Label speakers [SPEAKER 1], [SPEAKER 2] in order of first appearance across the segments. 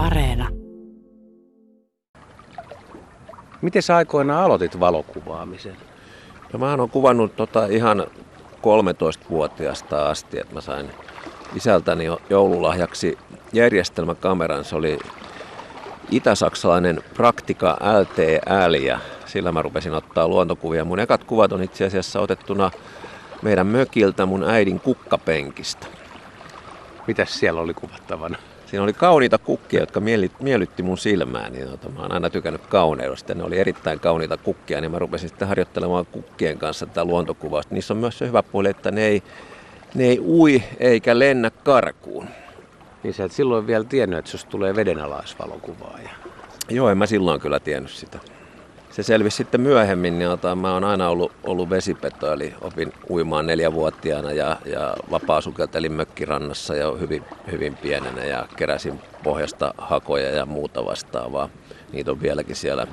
[SPEAKER 1] Areena.
[SPEAKER 2] Miten sä aikoinaan aloitit valokuvaamisen?
[SPEAKER 3] No mä oon kuvannut tota ihan 13-vuotiaasta asti, että mä sain isältäni joululahjaksi järjestelmäkameran. Se oli itä-saksalainen Praktika LTL ja sillä mä rupesin ottaa luontokuvia. Mun ekat kuvat on itse asiassa otettuna meidän mökiltä mun äidin kukkapenkistä.
[SPEAKER 2] Mitäs siellä oli kuvattavana?
[SPEAKER 3] Siinä oli kauniita kukkia, jotka miellytti mun silmään. Niin, tota, mä oon aina tykännyt kauneudesta. Ne oli erittäin kauniita kukkia, niin mä rupesin sitten harjoittelemaan kukkien kanssa tätä luontokuvausta. Niissä on myös se hyvä puoli, että ne ei, ne ei ui eikä lennä karkuun.
[SPEAKER 2] Niin sä et silloin vielä tiennyt, että jos tulee vedenalaisvalokuvaaja.
[SPEAKER 3] Joo, en mä silloin kyllä tiennyt sitä se selvisi sitten myöhemmin, niin otan, mä oon aina ollut, ollut vesipeto, eli opin uimaan neljävuotiaana ja, ja vapaa-sukeltelin mökkirannassa jo hyvin, hyvin pienenä ja keräsin pohjasta hakoja ja muuta vastaavaa. Niitä on vieläkin siellä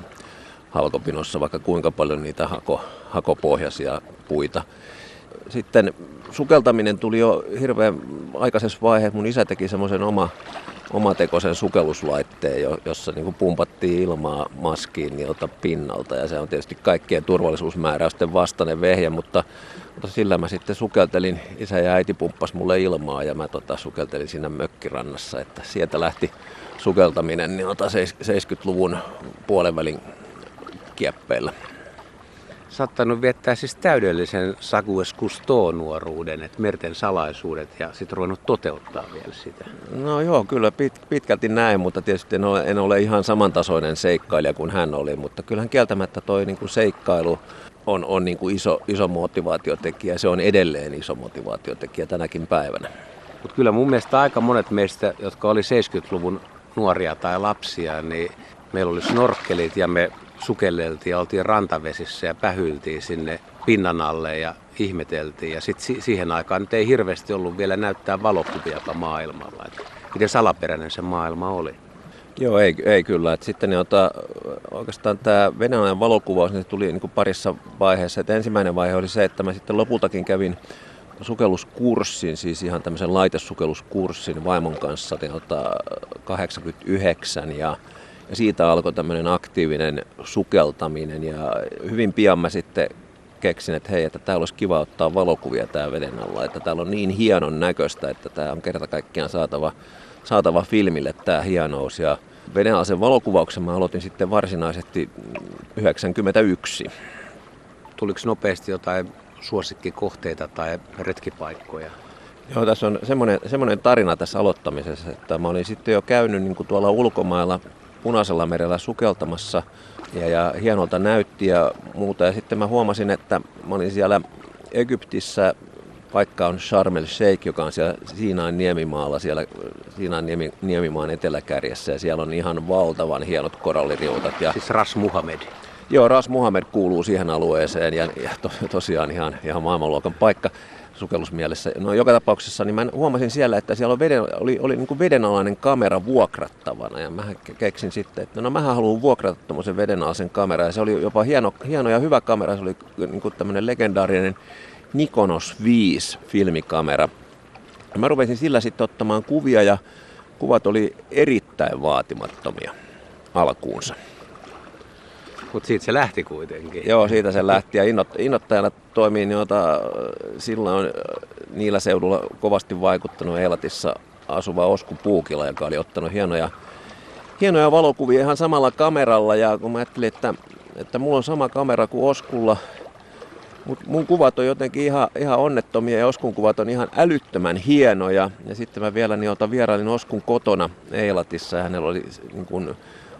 [SPEAKER 3] halkopinossa, vaikka kuinka paljon niitä hako, hakopohjaisia puita. Sitten sukeltaminen tuli jo hirveän aikaisessa vaiheessa. Mun isä teki semmoisen oma omatekoisen sukelluslaitteen, jossa niin pumpattiin ilmaa maskiin niiltä pinnalta. Ja se on tietysti kaikkien turvallisuusmääräysten vastainen vehje, mutta, mutta sillä mä sitten sukeltelin. Isä ja äiti pumppas mulle ilmaa ja mä tota, sukeltelin siinä mökkirannassa. Että sieltä lähti sukeltaminen niin 70-luvun puolenvälin kieppeillä
[SPEAKER 2] saattanut viettää siis täydellisen Sagues nuoruuden että merten salaisuudet, ja sitten ruvennut toteuttaa vielä sitä.
[SPEAKER 3] No joo, kyllä pit, pitkälti näin, mutta tietysti en ole, en ole ihan samantasoinen seikkailija kuin hän oli, mutta kyllähän kieltämättä toi niin kuin seikkailu on, on niin kuin iso, iso motivaatiotekijä, se on edelleen iso motivaatiotekijä tänäkin päivänä.
[SPEAKER 2] Mutta kyllä mun mielestä aika monet meistä, jotka oli 70-luvun nuoria tai lapsia, niin meillä oli snorkkelit ja me sukelleltiin ja oltiin rantavesissä ja pähyltiin sinne pinnan alle ja ihmeteltiin. Ja sitten siihen aikaan nyt ei hirveästi ollut vielä näyttää valokuvia maailmalla. Että miten salaperäinen se maailma oli.
[SPEAKER 3] Joo, ei, ei kyllä. Et sitten jota, oikeastaan tämä venäläinen valokuvaus niin tuli niin parissa vaiheessa. Et ensimmäinen vaihe oli se, että mä sitten lopultakin kävin sukelluskurssin, siis ihan tämmöisen laitesukelluskurssin vaimon kanssa 89 ja ja siitä alkoi tämmöinen aktiivinen sukeltaminen ja hyvin pian mä sitten keksin, että hei, että täällä olisi kiva ottaa valokuvia tää veden alla, että täällä on niin hienon näköistä, että tämä on kerta kaikkiaan saatava, saatava filmille tämä hienous. Ja vedenalaisen valokuvauksen mä aloitin sitten varsinaisesti 91.
[SPEAKER 2] Tuliko nopeasti jotain suosikkikohteita tai retkipaikkoja?
[SPEAKER 3] Joo, tässä on semmoinen, semmoinen tarina tässä aloittamisessa, että mä olin sitten jo käynyt niin kuin tuolla ulkomailla Punaisella merellä sukeltamassa ja, ja hienolta näytti ja muuta. Ja sitten mä huomasin, että mä olin siellä Egyptissä, paikka on Sharm el Sheikh, joka on siellä Siinain niemimaalla, siellä Siinain niemi, niemimaan eteläkärjessä ja siellä on ihan valtavan hienot koralliriutat. Ja,
[SPEAKER 2] siis Ras Muhammed.
[SPEAKER 3] Joo, Ras Muhammed kuuluu siihen alueeseen ja, ja to, tosiaan ihan, ihan maailmanluokan paikka sukellusmielessä. No joka tapauksessa niin mä huomasin siellä, että siellä oli, veden, oli, oli niin kuin vedenalainen kamera vuokrattavana ja mä keksin sitten, että no mä haluan vuokrata tuommoisen vedenalaisen kamera ja se oli jopa hieno, hieno ja hyvä kamera, se oli niin kuin tämmöinen legendaarinen Nikonos 5 filmikamera. Ja mä rupesin sillä sitten ottamaan kuvia ja kuvat oli erittäin vaatimattomia alkuunsa.
[SPEAKER 2] Mutta siitä se lähti kuitenkin.
[SPEAKER 3] Joo, siitä se lähti ja innot, innottajana toimii, jota sillä on niillä seudulla kovasti vaikuttanut Eilatissa asuva Osku Puukila, joka oli ottanut hienoja, hienoja valokuvia ihan samalla kameralla. Ja kun mä ajattelin, että, että mulla on sama kamera kuin Oskulla, mutta mun kuvat on jotenkin ihan, ihan onnettomia ja Oskun kuvat on ihan älyttömän hienoja. Ja sitten mä vielä niin vierailin Oskun kotona Eilatissa ja hänellä oli niin kuin,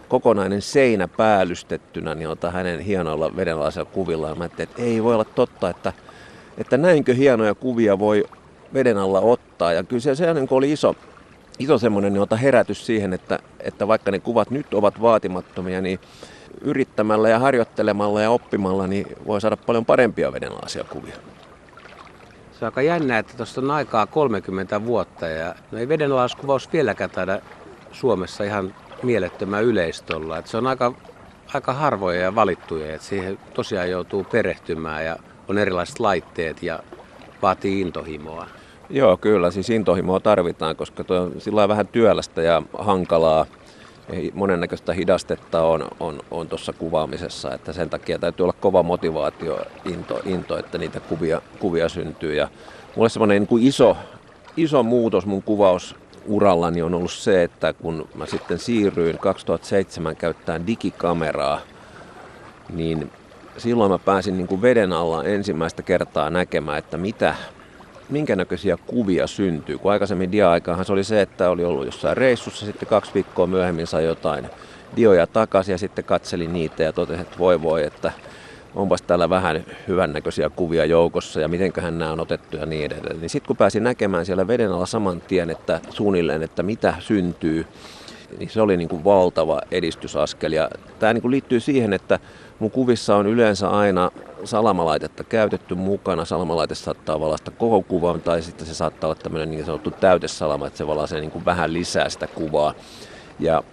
[SPEAKER 3] kokonainen seinä päällystettynä niin ota hänen hienoilla vedenalaisilla kuvillaan. Mä että ei voi olla totta, että, että näinkö hienoja kuvia voi veden alla ottaa. Ja kyllä se, se niin oli iso, iso semmoinen niin herätys siihen, että, että vaikka ne kuvat nyt ovat vaatimattomia, niin yrittämällä ja harjoittelemalla ja oppimalla niin voi saada paljon parempia vedenalaisia kuvia.
[SPEAKER 2] Se on aika jännä, että tuosta on aikaa 30 vuotta ja no ei vedenalaiskuvaus vieläkään taida Suomessa ihan mielettömän yleistolla. Että se on aika, aika harvoja ja valittuja, että siihen tosiaan joutuu perehtymään ja on erilaiset laitteet ja vaatii intohimoa.
[SPEAKER 3] Joo, kyllä. Siis intohimoa tarvitaan, koska tuo on sillä vähän työlästä ja hankalaa. monennäköistä hidastetta on, on, on tuossa kuvaamisessa, että sen takia täytyy olla kova motivaatio, into, into että niitä kuvia, kuvia syntyy. Ja mulle semmoinen niin kuin iso, iso muutos mun kuvausurallani on ollut se, että kun mä sitten siirryin 2007 käyttämään digikameraa, niin silloin mä pääsin niin kuin veden alla ensimmäistä kertaa näkemään, että mitä, minkä näköisiä kuvia syntyy. Kun aikaisemmin dia-aikahan se oli se, että oli ollut jossain reissussa, sitten kaksi viikkoa myöhemmin sai jotain dioja takaisin ja sitten katseli niitä ja totesi, että voi voi, että onpas täällä vähän hyvännäköisiä kuvia joukossa ja mitenköhän nämä on otettu ja niin edelleen. Niin sitten kun pääsin näkemään siellä veden alla saman tien, että suunnilleen, että mitä syntyy, niin se oli niin kuin valtava edistysaskel. Ja tämä niin kuin liittyy siihen, että mun kuvissa on yleensä aina salamalaitetta käytetty mukana. Salamalaite saattaa valasta koko kuvan tai sitten se saattaa olla tämmöinen niin sanottu täytesalama, että se valaisee niin kuin vähän lisää sitä kuvaa. Ja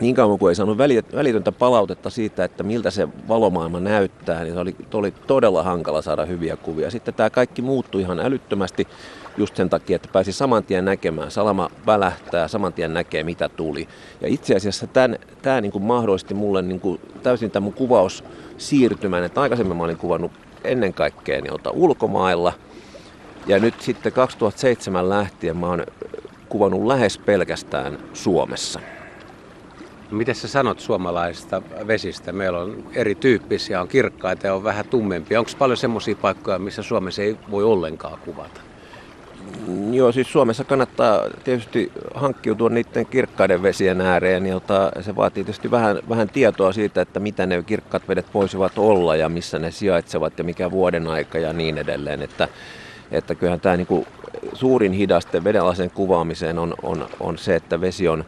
[SPEAKER 3] niin kauan kuin ei saanut välitöntä palautetta siitä, että miltä se valomaailma näyttää, niin se oli, oli todella hankala saada hyviä kuvia. Sitten tämä kaikki muuttui ihan älyttömästi just sen takia, että pääsi saman tien näkemään. Salama välähtää, saman tien näkee mitä tuli. Ja itse asiassa tämän, tämä niin kuin mahdollisti mulle niin kuin täysin tämän mun kuvaus siirtymän, että aikaisemmin mä olin kuvannut ennen kaikkea niin ulkomailla. Ja nyt sitten 2007 lähtien mä oon kuvannut lähes pelkästään Suomessa.
[SPEAKER 2] Miten sä sanot suomalaisista vesistä? Meillä on erityyppisiä, on kirkkaita ja on vähän tummempia. Onko paljon semmoisia paikkoja, missä Suomessa ei voi ollenkaan kuvata?
[SPEAKER 3] Joo, siis Suomessa kannattaa tietysti hankkiutua niiden kirkkaiden vesien ääreen, jota se vaatii tietysti vähän, vähän tietoa siitä, että mitä ne kirkkaat vedet voisivat olla ja missä ne sijaitsevat ja mikä vuoden aika ja niin edelleen. Että, että kyllähän tämä niin suurin hidaste vedenalaisen kuvaamiseen on, on, on se, että vesi on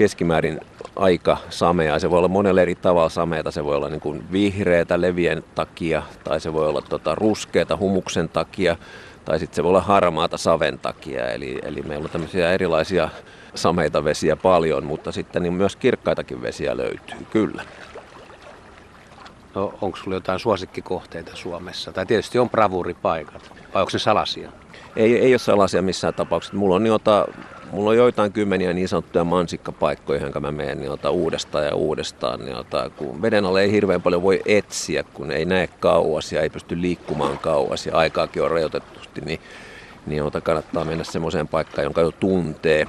[SPEAKER 3] keskimäärin aika samea. Se voi olla monella eri tavalla sameita. Se voi olla niin kuin vihreätä levien takia tai se voi olla tota ruskeata humuksen takia tai sitten se voi olla harmaata saven takia. Eli, eli meillä on tämmöisiä erilaisia sameita vesiä paljon, mutta sitten niin myös kirkkaitakin vesiä löytyy, kyllä.
[SPEAKER 2] No, onko sinulla jotain suosikkikohteita Suomessa? Tai tietysti on bravuripaikat, vai onko ne salaisia?
[SPEAKER 3] Ei, ei ole salaisia missään tapauksessa. Mulla on, jota, mulla on joitain kymmeniä niin sanottuja mansikkapaikkoja, joihin mä menen niin ota, uudestaan ja uudestaan. Niin ota, kun veden alle ei hirveän paljon voi etsiä, kun ei näe kauas ja ei pysty liikkumaan kauas ja aikaakin on rajoitetusti, niin, niin ota, kannattaa mennä semmoiseen paikkaan, jonka jo tuntee.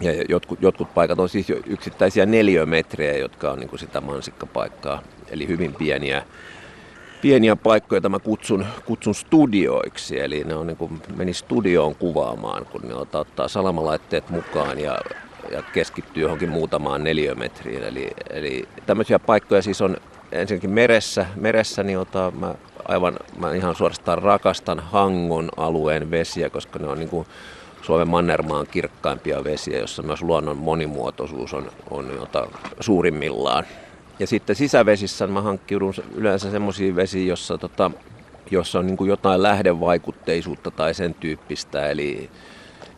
[SPEAKER 3] Ja jotkut, jotkut paikat on siis yksittäisiä neliömetrejä, jotka on niin kuin sitä mansikkapaikkaa, eli hyvin pieniä pieniä paikkoja, joita mä kutsun, kutsun studioiksi. Eli ne on niin kuin, meni studioon kuvaamaan, kun ne ottaa, ottaa salamalaitteet mukaan ja, ja keskittyy johonkin muutamaan neliömetriin. Eli, eli tämmöisiä paikkoja siis on ensinnäkin meressä. Meressä niin ota, mä aivan, mä ihan suorastaan rakastan Hangon alueen vesiä, koska ne on niin kuin Suomen mannermaan kirkkaimpia vesiä, jossa myös luonnon monimuotoisuus on, on jota suurimmillaan. Ja sitten sisävesissä mä hankkiudun yleensä semmoisiin vesiin, jossa, tota, jossa on niin jotain lähdevaikutteisuutta tai sen tyyppistä. Eli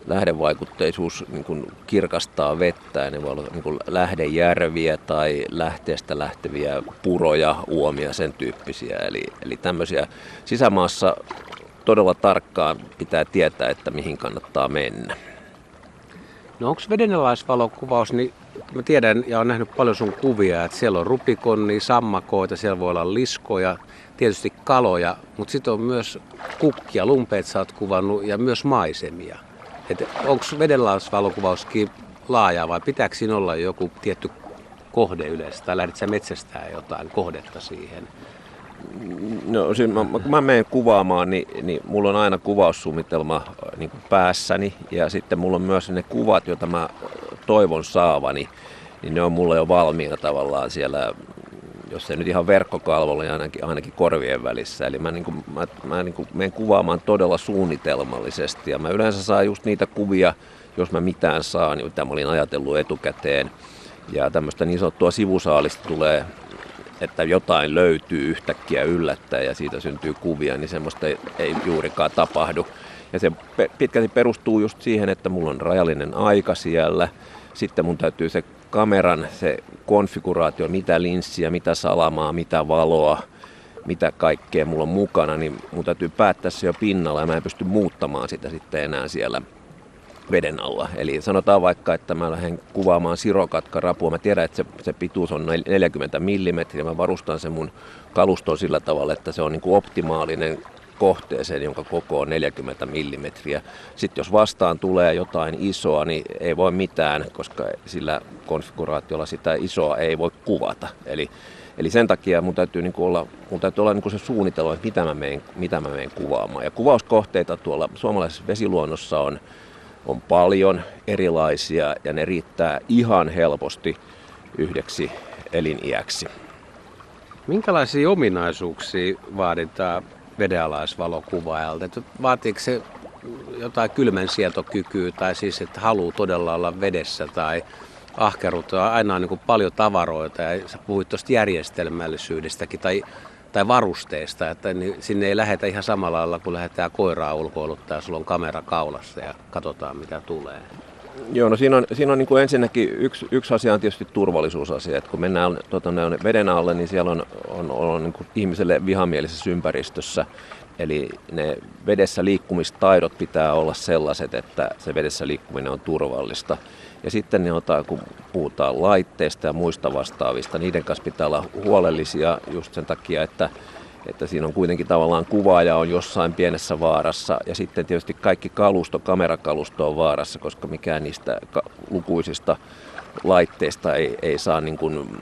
[SPEAKER 3] lähdevaikutteisuus niin kuin kirkastaa vettä ja ne voi olla niin kuin lähdejärviä tai lähteestä lähteviä puroja, uomia, sen tyyppisiä. Eli, eli tämmöisiä sisämaassa todella tarkkaan pitää tietää, että mihin kannattaa mennä.
[SPEAKER 2] No onko vedenalaisvalokuvaus, niin mä tiedän ja olen nähnyt paljon sun kuvia, että siellä on rupikonni, sammakoita, siellä voi olla liskoja, tietysti kaloja, mutta sitten on myös kukkia, lumpeet sä oot kuvannut ja myös maisemia. Onko vedenalaisvalokuvauskin laaja vai pitääkö siinä olla joku tietty kohde yleensä tai lähdet sä metsästää jotain kohdetta siihen?
[SPEAKER 3] No siis mä, kun mä menen kuvaamaan, niin, niin mulla on aina kuvaussuunnitelma äh, niin päässäni ja sitten mulla on myös ne kuvat, joita mä toivon saavani, niin ne on mulla jo valmiina tavallaan siellä, jos ei nyt ihan verkkokalvolla, niin ainakin, ainakin korvien välissä. Eli mä, niin kuin, mä, mä niin kuin menen kuvaamaan todella suunnitelmallisesti ja mä yleensä saan just niitä kuvia, jos mä mitään saan, mitä mä olin ajatellut etukäteen. Ja tämmöistä niin sanottua sivusaalista tulee että jotain löytyy yhtäkkiä yllättäen ja siitä syntyy kuvia, niin semmoista ei, ei juurikaan tapahdu. Ja se pitkälti perustuu just siihen, että mulla on rajallinen aika siellä. Sitten mun täytyy se kameran, se konfiguraatio, mitä linssiä, mitä salamaa, mitä valoa, mitä kaikkea mulla on mukana, niin mun täytyy päättää se jo pinnalla ja mä en pysty muuttamaan sitä sitten enää siellä veden alla. Eli sanotaan vaikka, että mä lähden kuvaamaan sirokatkarapua. Mä tiedän, että se, se pituus on 40 mm. Mä varustan sen mun kaluston sillä tavalla, että se on niin kuin optimaalinen kohteeseen, jonka koko on 40 mm. Sitten jos vastaan tulee jotain isoa, niin ei voi mitään, koska sillä konfiguraatiolla sitä isoa ei voi kuvata. Eli, eli sen takia mun täytyy, niin olla, mun täytyy olla niin se suunnitelma, että mitä mä, menen, mitä mä menen kuvaamaan. Ja kuvauskohteita tuolla suomalaisessa vesiluonnossa on, on paljon erilaisia ja ne riittää ihan helposti yhdeksi eliniäksi.
[SPEAKER 2] Minkälaisia ominaisuuksia vaaditaan vedenalaisvalokuvaajalta? Että vaatiiko se jotain kylmänsietokykyä tai siis, että haluaa todella olla vedessä tai ahkeruutta. Aina on niin paljon tavaroita ja sä puhuit tuosta järjestelmällisyydestäkin tai, tai varusteista, että niin sinne ei lähetä ihan samalla lailla kuin lähdetään koiraa ulkoiluttaa ja sulla on kamera kaulassa ja katsotaan mitä tulee.
[SPEAKER 3] Joo, no siinä on, siinä on niin kuin ensinnäkin yksi, yksi asia on tietysti turvallisuusasia, että kun mennään tuota, veden alle, niin siellä on, on, on niin kuin ihmiselle vihamielisessä ympäristössä, Eli ne vedessä liikkumistaidot pitää olla sellaiset, että se vedessä liikkuminen on turvallista. Ja sitten kun puhutaan laitteista ja muista vastaavista, niiden kanssa pitää olla huolellisia just sen takia, että että siinä on kuitenkin tavallaan kuvaaja on jossain pienessä vaarassa ja sitten tietysti kaikki kalusto, kamerakalusto on vaarassa, koska mikään niistä lukuisista laitteista ei, ei saa niin kuin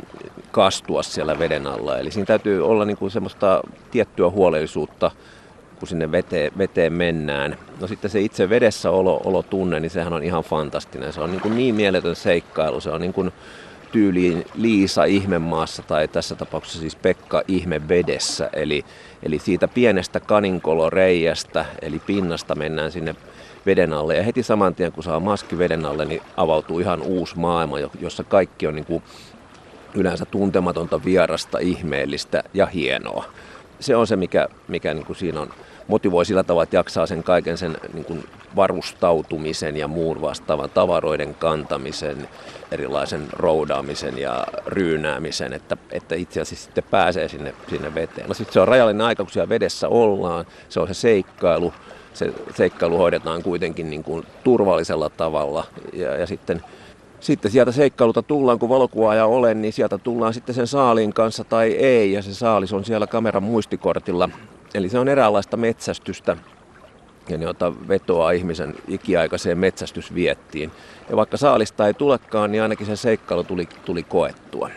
[SPEAKER 3] kastua siellä veden alla. Eli siinä täytyy olla niin kuin semmoista tiettyä huolellisuutta, kun sinne veteen, veteen mennään. No sitten se itse vedessä olo, olo tunne, niin sehän on ihan fantastinen. Se on niin, kuin niin mieletön seikkailu. Se on niin kuin tyyliin Liisa ihmemaassa tai tässä tapauksessa siis Pekka ihme vedessä. Eli, eli siitä pienestä kaninkoloreijästä eli pinnasta mennään sinne veden alle. Ja heti saman tien kun saa maski veden alle, niin avautuu ihan uusi maailma, jossa kaikki on niin kuin yleensä tuntematonta, vierasta, ihmeellistä ja hienoa. Se on se, mikä, mikä niin kuin siinä on motivoi sillä tavalla, että jaksaa sen kaiken sen niin kuin varustautumisen ja muun vastaavan tavaroiden kantamisen, erilaisen roudaamisen ja ryynäämisen, että, että itse asiassa sitten pääsee sinne, sinne veteen. No sitten se on rajallinen aika, kun siellä vedessä ollaan, se on se seikkailu, se seikkailu hoidetaan kuitenkin niin kuin turvallisella tavalla. Ja, ja sitten sitten sieltä seikkailulta tullaan, kun valokuvaaja olen, niin sieltä tullaan sitten sen saalin kanssa tai ei, ja se saalis on siellä kameran muistikortilla Eli se on eräänlaista metsästystä, ja ne ota vetoa ihmisen ikiaikaiseen metsästysviettiin. Ja vaikka saalista ei tulekaan, niin ainakin se seikkailu tuli, tuli koettua.